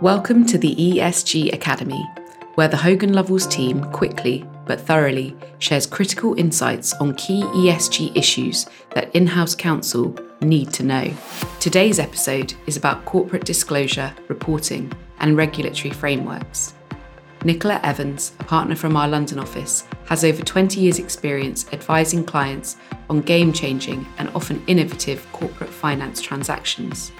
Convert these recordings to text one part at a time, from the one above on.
Welcome to the ESG Academy, where the Hogan Lovells team quickly but thoroughly shares critical insights on key ESG issues that in house counsel need to know. Today's episode is about corporate disclosure, reporting, and regulatory frameworks. Nicola Evans, a partner from our London office, has over 20 years' experience advising clients on game changing and often innovative corporate finance transactions.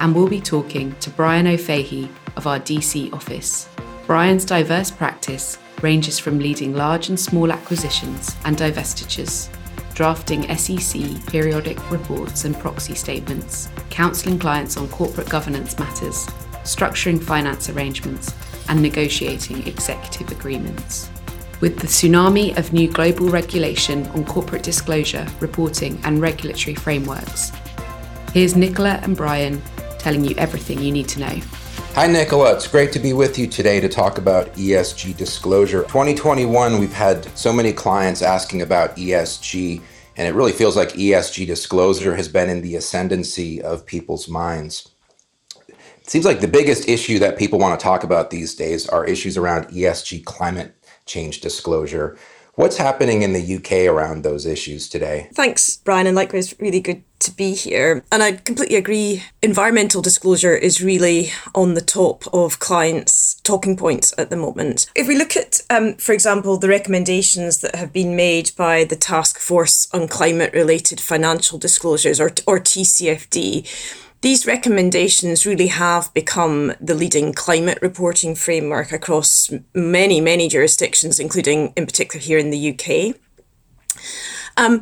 And we'll be talking to Brian O'Fahey of our DC office. Brian's diverse practice ranges from leading large and small acquisitions and divestitures, drafting SEC periodic reports and proxy statements, counselling clients on corporate governance matters, structuring finance arrangements, and negotiating executive agreements. With the tsunami of new global regulation on corporate disclosure, reporting, and regulatory frameworks, here's Nicola and Brian telling you everything you need to know. Hi, Nicola. It's great to be with you today to talk about ESG disclosure. 2021, we've had so many clients asking about ESG, and it really feels like ESG disclosure has been in the ascendancy of people's minds. It seems like the biggest issue that people want to talk about these days are issues around ESG climate change disclosure. What's happening in the UK around those issues today? Thanks, Brian, and likewise, really good to be here. And I completely agree. Environmental disclosure is really on the top of clients' talking points at the moment. If we look at, um, for example, the recommendations that have been made by the Task Force on Climate Related Financial Disclosures, or, or TCFD, these recommendations really have become the leading climate reporting framework across many, many jurisdictions, including in particular here in the UK. Um,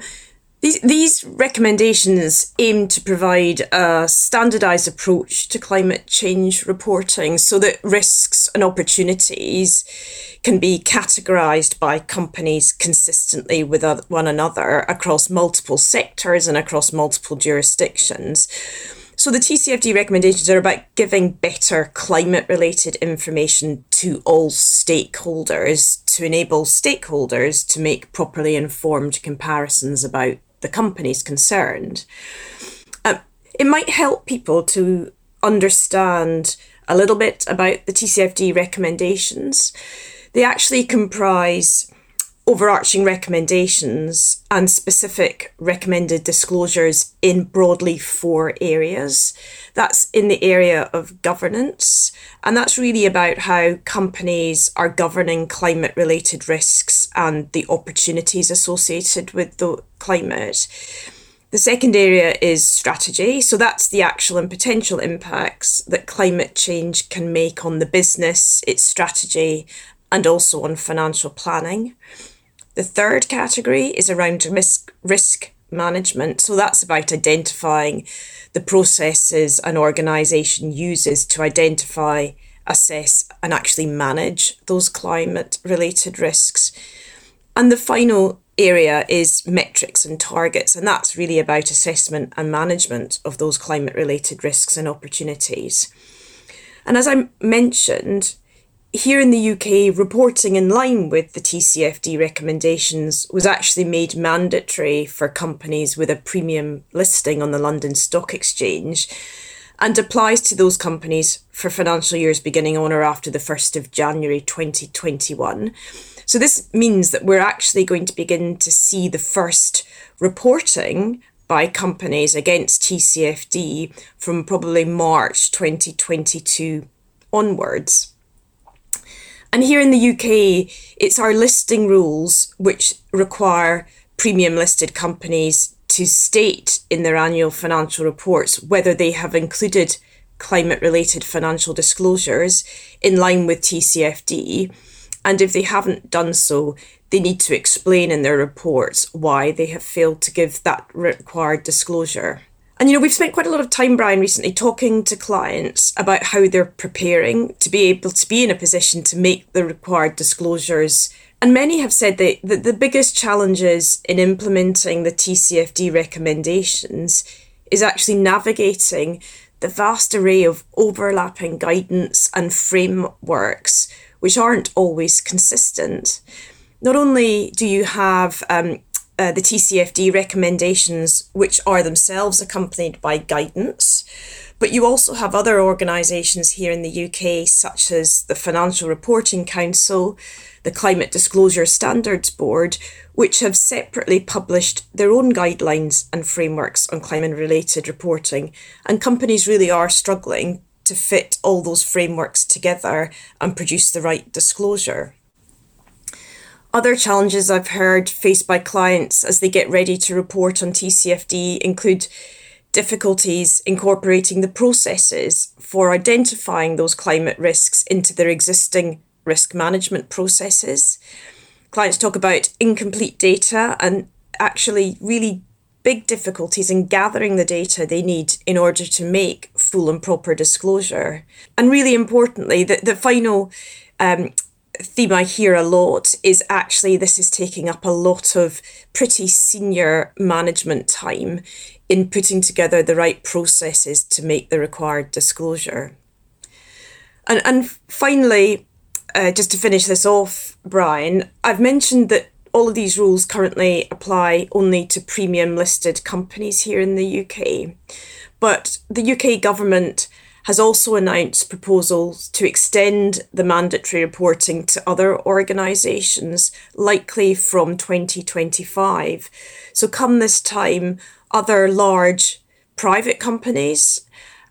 these, these recommendations aim to provide a standardised approach to climate change reporting so that risks and opportunities can be categorised by companies consistently with one another across multiple sectors and across multiple jurisdictions. So the TCFD recommendations are about giving better climate related information to all stakeholders to enable stakeholders to make properly informed comparisons about the companies concerned. Uh, it might help people to understand a little bit about the TCFD recommendations. They actually comprise overarching recommendations and specific recommended disclosures in broadly four areas. That's in the area of governance, and that's really about how companies are governing climate related risks and the opportunities associated with the climate. The second area is strategy. So that's the actual and potential impacts that climate change can make on the business, its strategy, and also on financial planning. The third category is around risk, risk management. So that's about identifying the processes an organisation uses to identify, assess, and actually manage those climate related risks. And the final area is metrics and targets, and that's really about assessment and management of those climate related risks and opportunities. And as I mentioned, here in the UK, reporting in line with the TCFD recommendations was actually made mandatory for companies with a premium listing on the London Stock Exchange and applies to those companies for financial years beginning on or after the 1st of January 2021. So, this means that we're actually going to begin to see the first reporting by companies against TCFD from probably March 2022 onwards. And here in the UK, it's our listing rules which require premium listed companies to state in their annual financial reports whether they have included climate related financial disclosures in line with TCFD. And if they haven't done so, they need to explain in their reports why they have failed to give that required disclosure. And you know, we've spent quite a lot of time, Brian, recently talking to clients about how they're preparing to be able to be in a position to make the required disclosures. And many have said that, that the biggest challenges in implementing the TCFD recommendations is actually navigating the vast array of overlapping guidance and frameworks, which aren't always consistent. Not only do you have um, uh, the TCFD recommendations, which are themselves accompanied by guidance. But you also have other organisations here in the UK, such as the Financial Reporting Council, the Climate Disclosure Standards Board, which have separately published their own guidelines and frameworks on climate related reporting. And companies really are struggling to fit all those frameworks together and produce the right disclosure. Other challenges I've heard faced by clients as they get ready to report on TCFD include difficulties incorporating the processes for identifying those climate risks into their existing risk management processes. Clients talk about incomplete data and actually really big difficulties in gathering the data they need in order to make full and proper disclosure. And really importantly, the, the final um, theme I hear a lot is actually this is taking up a lot of pretty senior management time in putting together the right processes to make the required disclosure. And, and finally, uh, just to finish this off, Brian, I've mentioned that all of these rules currently apply only to premium listed companies here in the UK. But the UK government has also announced proposals to extend the mandatory reporting to other organisations, likely from 2025. So, come this time, other large private companies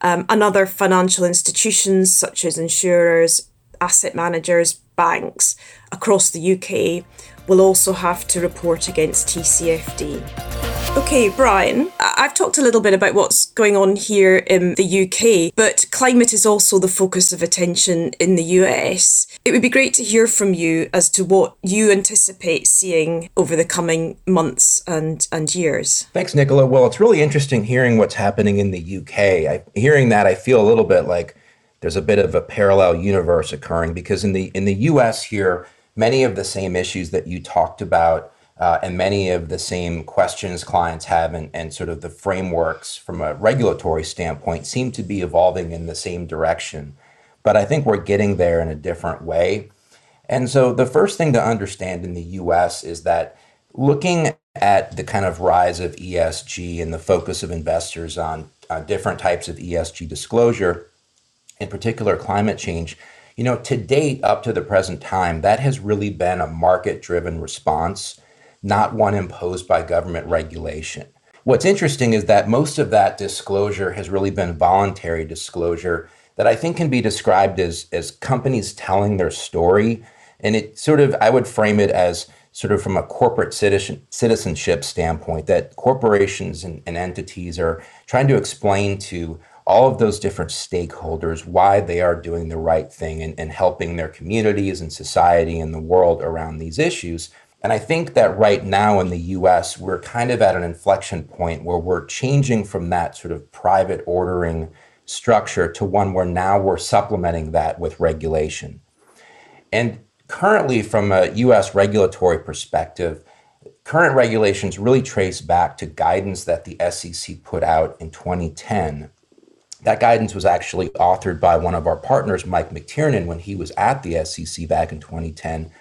um, and other financial institutions, such as insurers, asset managers, banks across the UK, will also have to report against TCFD. Okay, Brian, I've talked a little bit about what's going on here in the UK, but climate is also the focus of attention in the US. It would be great to hear from you as to what you anticipate seeing over the coming months and, and years. Thanks, Nicola. Well, it's really interesting hearing what's happening in the UK. I, hearing that, I feel a little bit like there's a bit of a parallel universe occurring because in the in the US here, many of the same issues that you talked about uh, and many of the same questions clients have and, and sort of the frameworks from a regulatory standpoint seem to be evolving in the same direction. But I think we're getting there in a different way. And so the first thing to understand in the US is that looking at the kind of rise of ESG and the focus of investors on uh, different types of ESG disclosure, in particular climate change, you know, to date, up to the present time, that has really been a market driven response not one imposed by government regulation. What's interesting is that most of that disclosure has really been voluntary disclosure that I think can be described as, as companies telling their story. And it sort of, I would frame it as sort of from a corporate citizen, citizenship standpoint, that corporations and, and entities are trying to explain to all of those different stakeholders why they are doing the right thing and, and helping their communities and society and the world around these issues. And I think that right now in the US, we're kind of at an inflection point where we're changing from that sort of private ordering structure to one where now we're supplementing that with regulation. And currently, from a US regulatory perspective, current regulations really trace back to guidance that the SEC put out in 2010. That guidance was actually authored by one of our partners, Mike McTiernan, when he was at the SEC back in 2010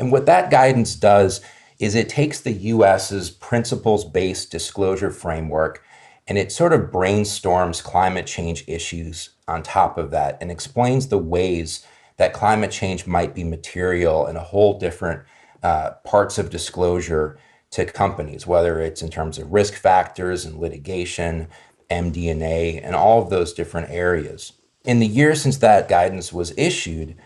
and what that guidance does is it takes the US's principles based disclosure framework and it sort of brainstorms climate change issues on top of that and explains the ways that climate change might be material in a whole different uh, parts of disclosure to companies, whether it's in terms of risk factors and litigation, MD&A, and all of those different areas. In the years since that guidance was issued,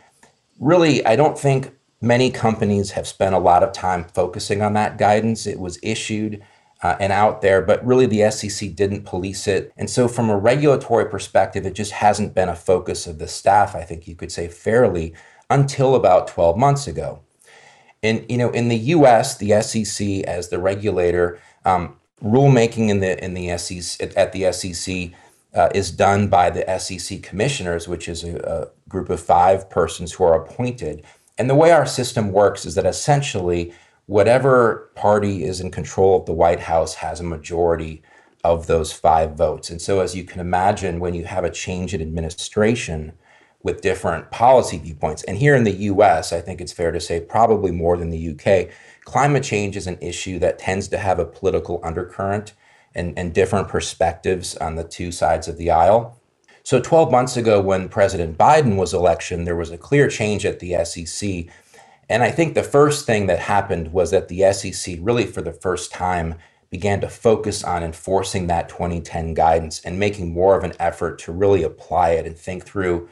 really, I don't think Many companies have spent a lot of time focusing on that guidance. It was issued uh, and out there, but really the SEC didn't police it. And so, from a regulatory perspective, it just hasn't been a focus of the staff, I think you could say fairly, until about 12 months ago. And, you know, in the US, the SEC as the regulator, um, rulemaking in the, in the SEC, at the SEC uh, is done by the SEC commissioners, which is a, a group of five persons who are appointed. And the way our system works is that essentially, whatever party is in control of the White House has a majority of those five votes. And so, as you can imagine, when you have a change in administration, with different policy viewpoints. And here in the US, I think it's fair to say, probably more than the UK, climate change is an issue that tends to have a political undercurrent and, and different perspectives on the two sides of the aisle. So, 12 months ago, when President Biden was elected, there was a clear change at the SEC. And I think the first thing that happened was that the SEC, really for the first time, began to focus on enforcing that 2010 guidance and making more of an effort to really apply it and think through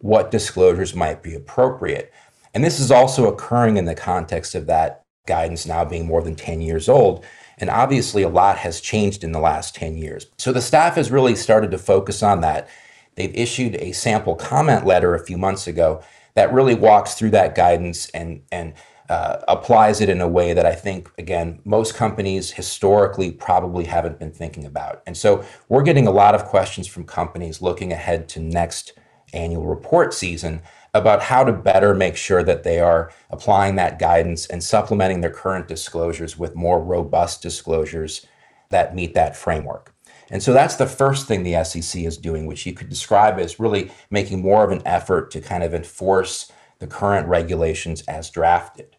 what disclosures might be appropriate. And this is also occurring in the context of that guidance now being more than 10 years old. And obviously, a lot has changed in the last 10 years. So the staff has really started to focus on that. They've issued a sample comment letter a few months ago that really walks through that guidance and, and uh, applies it in a way that I think, again, most companies historically probably haven't been thinking about. And so we're getting a lot of questions from companies looking ahead to next annual report season about how to better make sure that they are applying that guidance and supplementing their current disclosures with more robust disclosures that meet that framework. And so that's the first thing the SEC is doing, which you could describe as really making more of an effort to kind of enforce the current regulations as drafted.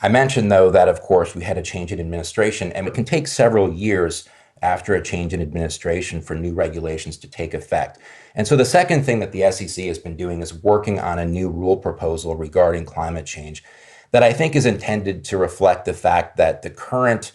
I mentioned, though, that of course we had a change in administration, and it can take several years after a change in administration for new regulations to take effect. And so the second thing that the SEC has been doing is working on a new rule proposal regarding climate change that I think is intended to reflect the fact that the current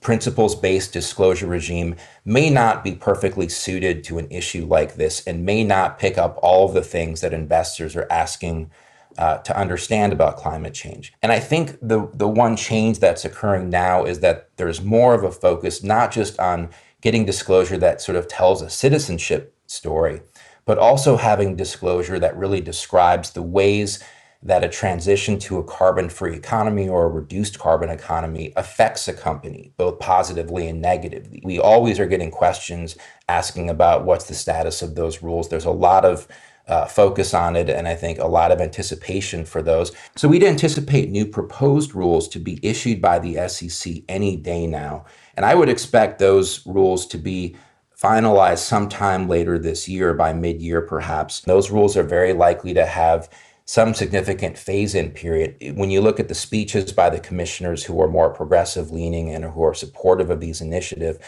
principles based disclosure regime may not be perfectly suited to an issue like this and may not pick up all of the things that investors are asking uh, to understand about climate change. And I think the, the one change that's occurring now is that there's more of a focus not just on getting disclosure that sort of tells a citizenship story, but also having disclosure that really describes the ways that a transition to a carbon free economy or a reduced carbon economy affects a company, both positively and negatively. We always are getting questions asking about what's the status of those rules. There's a lot of uh, focus on it, and I think a lot of anticipation for those. So we'd anticipate new proposed rules to be issued by the SEC any day now. And I would expect those rules to be finalized sometime later this year, by mid year perhaps. Those rules are very likely to have some significant phase in period. When you look at the speeches by the commissioners who are more progressive leaning and who are supportive of these initiatives,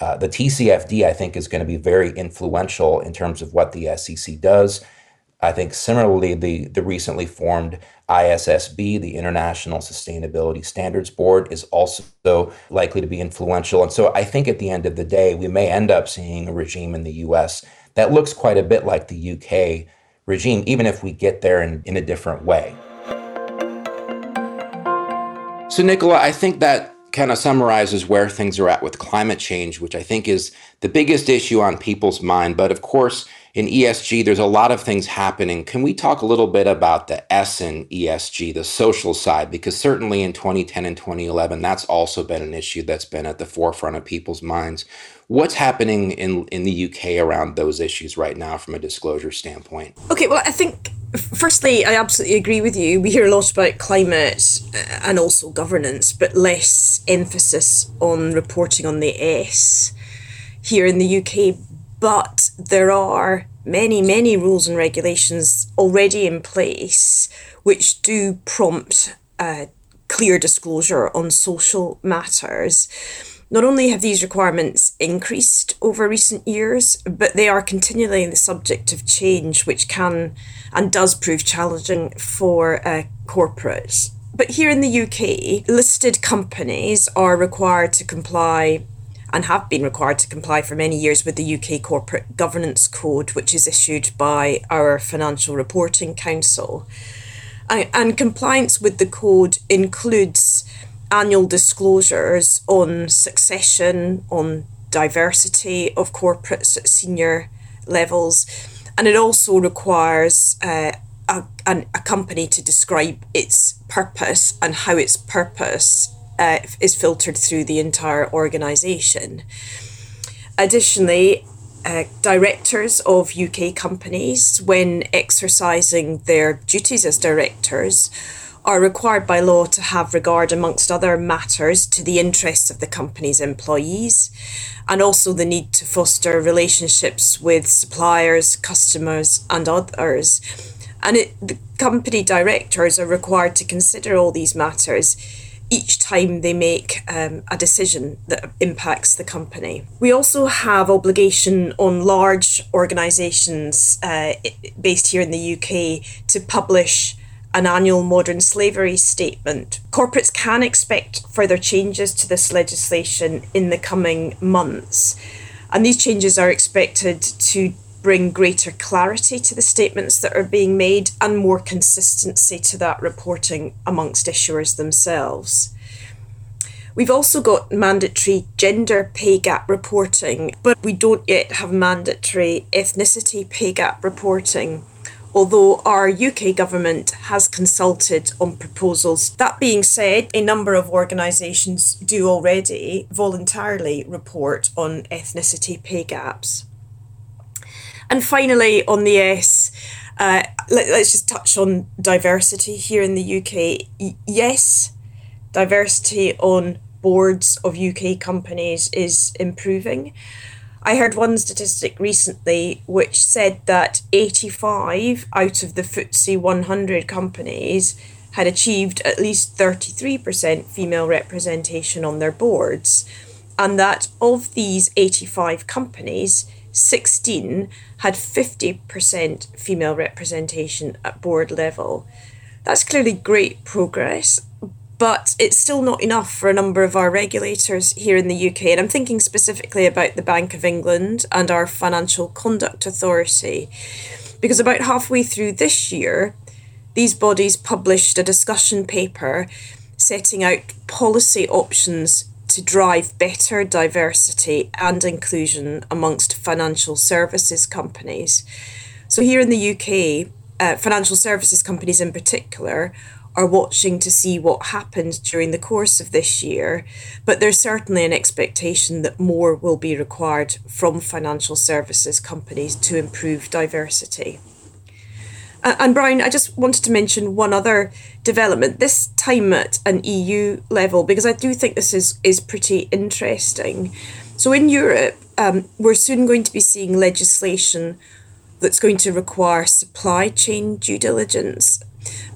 uh, the TCFD, I think, is going to be very influential in terms of what the SEC does. I think similarly, the, the recently formed ISSB, the International Sustainability Standards Board, is also likely to be influential. And so I think at the end of the day, we may end up seeing a regime in the US that looks quite a bit like the UK regime, even if we get there in, in a different way. So, Nicola, I think that kind of summarizes where things are at with climate change, which I think is the biggest issue on people's mind. But of course, in ESG, there's a lot of things happening. Can we talk a little bit about the S in ESG, the social side? Because certainly in 2010 and 2011, that's also been an issue that's been at the forefront of people's minds. What's happening in, in the UK around those issues right now from a disclosure standpoint? Okay, well, I think firstly, I absolutely agree with you. We hear a lot about climate uh, and also governance, but less emphasis on reporting on the S here in the UK but there are many, many rules and regulations already in place which do prompt a clear disclosure on social matters. Not only have these requirements increased over recent years, but they are continually the subject of change, which can and does prove challenging for uh, corporates. But here in the UK, listed companies are required to comply and have been required to comply for many years with the UK Corporate Governance Code, which is issued by our Financial Reporting Council. And, compliance with the code includes annual disclosures on succession, on diversity of corporates at senior levels, and it also requires uh, a, a company to describe its purpose and how its purpose uh, is filtered through the entire organisation. Additionally, uh, directors of UK companies, when exercising their duties as directors, are required by law to have regard, amongst other matters, to the interests of the company's employees and also the need to foster relationships with suppliers, customers, and others. And it, the company directors are required to consider all these matters each time they make um, a decision that impacts the company. We also have obligation on large organisations uh, based here in the UK to publish an annual modern slavery statement. Corporates can expect further changes to this legislation in the coming months, and these changes are expected to bring greater clarity to the statements that are being made and more consistency to that reporting amongst issuers themselves. We've also got mandatory gender pay gap reporting, but we don't yet have mandatory ethnicity pay gap reporting although our UK government has consulted on proposals. That being said, a number of organisations do already voluntarily report on ethnicity pay gaps. And finally, on the S, uh, let, us just touch on diversity here in the UK. Y- yes, diversity on boards of UK companies is improving. I heard one statistic recently which said that 85 out of the FTSE 100 companies had achieved at least 33% female representation on their boards, and that of these 85 companies, 16 had 50% female representation at board level. That's clearly great progress, but it's still not enough for a number of our regulators here in the UK. And I'm thinking specifically about the Bank of England and our Financial Conduct Authority, because about halfway through this year, these bodies published a discussion paper setting out policy options to drive better diversity and inclusion amongst financial services companies. So, here in the UK, uh, financial services companies in particular are watching to see what happens during the course of this year, but there's certainly an expectation that more will be required from financial services companies to improve diversity. Uh, and Brian, I just wanted to mention one other development, this time at an EU level, because I do think this is, is pretty interesting. So in Europe, um, we're soon going to be seeing legislation that's going to require supply chain due diligence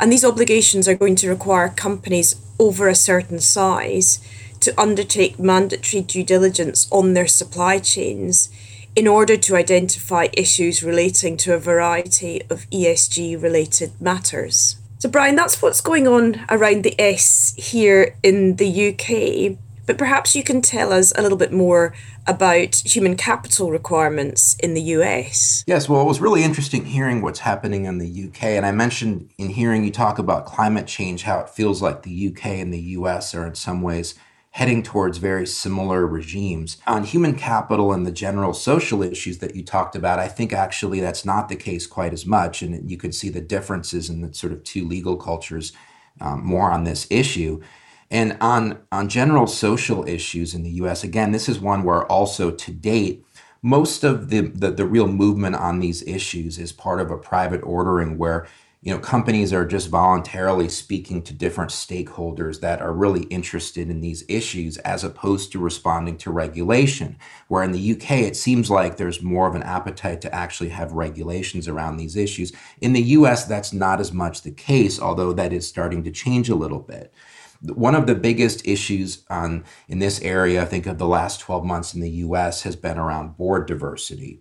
and these obligations are going to require companies over a certain size to undertake mandatory due diligence on their supply chains in order to identify issues relating to a variety of ESG related matters. So, Brian, that's what's going on around the S here in the UK. But perhaps you can tell us a little bit more about human capital requirements in the US. Yes, well, it was really interesting hearing what's happening in the UK. And I mentioned in hearing you talk about climate change, how it feels like the UK and the US are in some ways heading towards very similar regimes. On human capital and the general social issues that you talked about, I think actually that's not the case quite as much. And you can see the differences in the sort of two legal cultures um, more on this issue. And on, on general social issues in the US, again, this is one where also to date, most of the, the, the real movement on these issues is part of a private ordering where you know companies are just voluntarily speaking to different stakeholders that are really interested in these issues as opposed to responding to regulation. Where in the UK it seems like there's more of an appetite to actually have regulations around these issues. In the US that's not as much the case although that is starting to change a little bit. One of the biggest issues on in this area, I think of the last 12 months in the US has been around board diversity.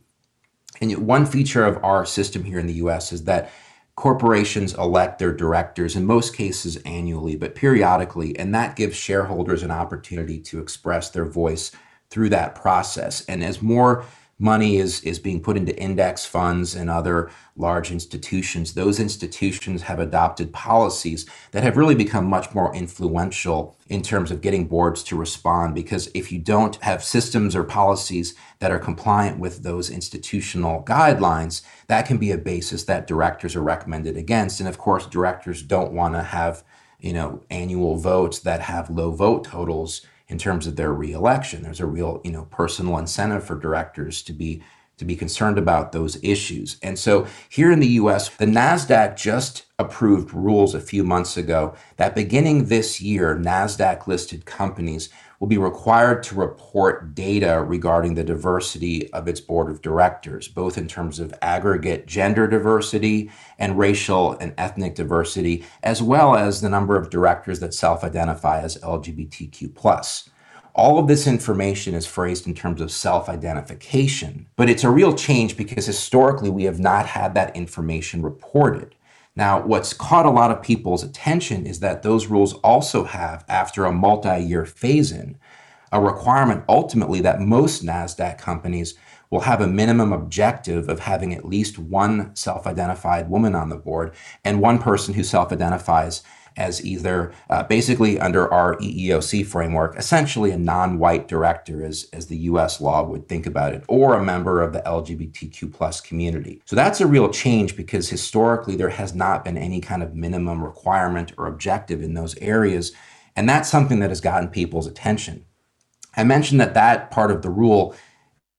And one feature of our system here in the US is that corporations elect their directors in most cases annually, but periodically, and that gives shareholders an opportunity to express their voice through that process. And as more money is, is being put into index funds and other large institutions, those institutions have adopted policies that have really become much more influential in terms of getting boards to respond. Because if you don't have systems or policies that are compliant with those institutional guidelines, that can be a basis that directors are recommended against. And of course, directors don't want to have you know annual votes that have low vote totals in terms of their reelection. There's a real, you know, personal incentive for directors to be to be concerned about those issues. And so here in the US, the NASDAQ just approved rules a few months ago that beginning this year, NASDAQ listed companies will be required to report data regarding the diversity of its board of directors, both in terms of aggregate gender diversity and racial and ethnic diversity, as well as the number of directors that self identify as LGBTQ. All of this information is phrased in terms of self identification, but it's a real change because historically we have not had that information reported. Now, what's caught a lot of people's attention is that those rules also have, after a multi year phase in, a requirement ultimately that most NASDAQ companies will have a minimum objective of having at least one self identified woman on the board and one person who self identifies as either uh, basically under our EEOC framework, essentially a non white director, as, as the US law would think about it, or a member of the LGBTQ plus community. So that's a real change because historically there has not been any kind of minimum requirement or objective in those areas. And that's something that has gotten people's attention. I mentioned that that part of the rule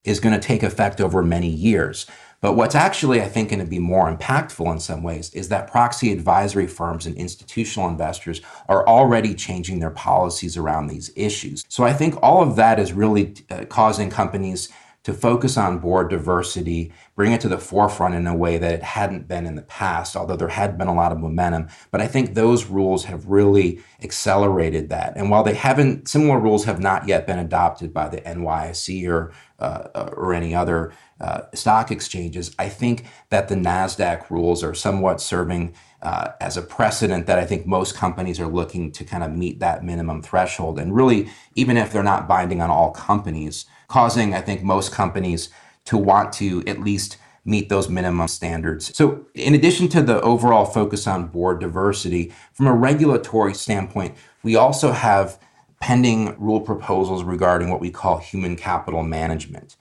is going to take effect over many years. But what's actually, I think, going to be more impactful in some ways is that proxy advisory firms and institutional investors are already changing their policies around these issues. So I think all of that is really uh, causing companies to focus on board diversity, bring it to the forefront in a way that it hadn't been in the past, although there had been a lot of momentum. But I think those rules have really accelerated that. And while they haven't, similar rules have not yet been adopted by the NYSE or, uh, uh, or any other uh, stock exchanges, I think that the NASDAQ rules are somewhat serving uh, as a precedent that I think most companies are looking to kind of meet that minimum threshold. And really, even if they're not binding on all companies, causing, I think, most companies to want to at least meet those minimum standards. So, in addition to the overall focus on board diversity, from a regulatory standpoint, we also have pending rule proposals regarding what we call human capital management.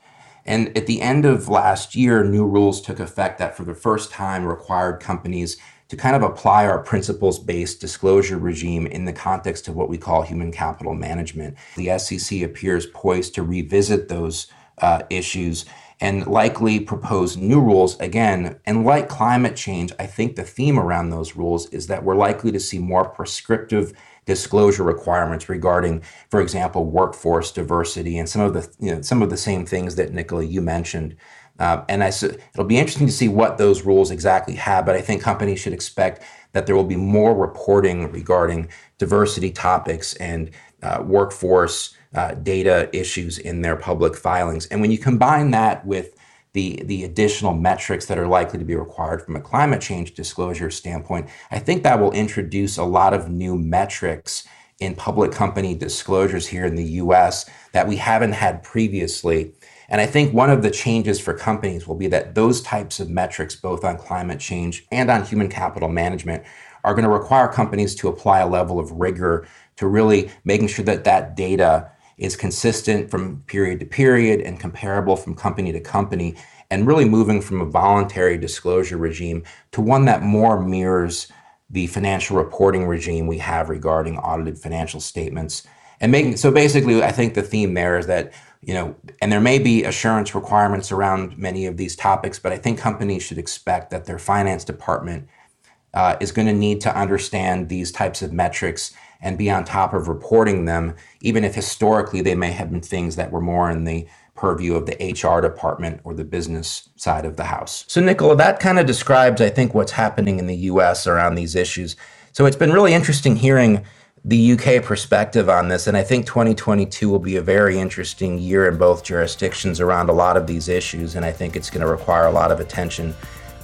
And at the end of last year, new rules took effect that for the first time required companies to kind of apply our principles based disclosure regime in the context of what we call human capital management. The SEC appears poised to revisit those uh, issues and likely propose new rules again. And like climate change, I think the theme around those rules is that we're likely to see more prescriptive disclosure requirements regarding, for example, workforce diversity and some of the you know, some of the same things that Nicola you mentioned. Uh, and I, it'll be interesting to see what those rules exactly have. But I think companies should expect that there will be more reporting regarding diversity topics and uh, workforce uh, data issues in their public filings. And when you combine that with the, the additional metrics that are likely to be required from a climate change disclosure standpoint, I think that will introduce a lot of new metrics in public company disclosures here in the US that we haven't had previously. And I think one of the changes for companies will be that those types of metrics, both on climate change and on human capital management, are going to require companies to apply a level of rigor to really making sure that that data is consistent from period to period and comparable from company to company, and really moving from a voluntary disclosure regime to one that more mirrors the financial reporting regime we have regarding audited financial statements. And making so basically, I think the theme there is that you know, and there may be assurance requirements around many of these topics, but I think companies should expect that their finance department uh, is going to need to understand these types of metrics and be on top of reporting them, even if historically they may have been things that were more in the purview of the HR department or the business side of the house. So, Nicola, that kind of describes, I think, what's happening in the US around these issues. So, it's been really interesting hearing the UK perspective on this, and I think 2022 will be a very interesting year in both jurisdictions around a lot of these issues, and I think it's going to require a lot of attention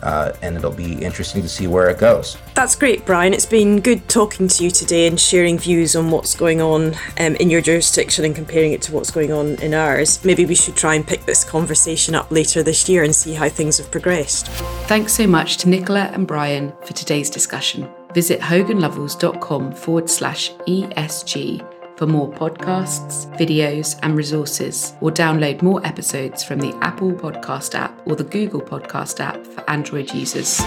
uh, and it'll be interesting to see where it goes. That's great, Brian. It's been good talking to you today and sharing views on what's going on um, in your jurisdiction and comparing it to what's going on in ours. Maybe we should try and pick this conversation up later this year and see how things have progressed. Thanks so much to Nicola and Brian for today's discussion. Visit hoganlovells.com forward slash ESG for more podcasts, videos, and resources, or download more episodes from the Apple Podcast app or the Google Podcast app for Android users.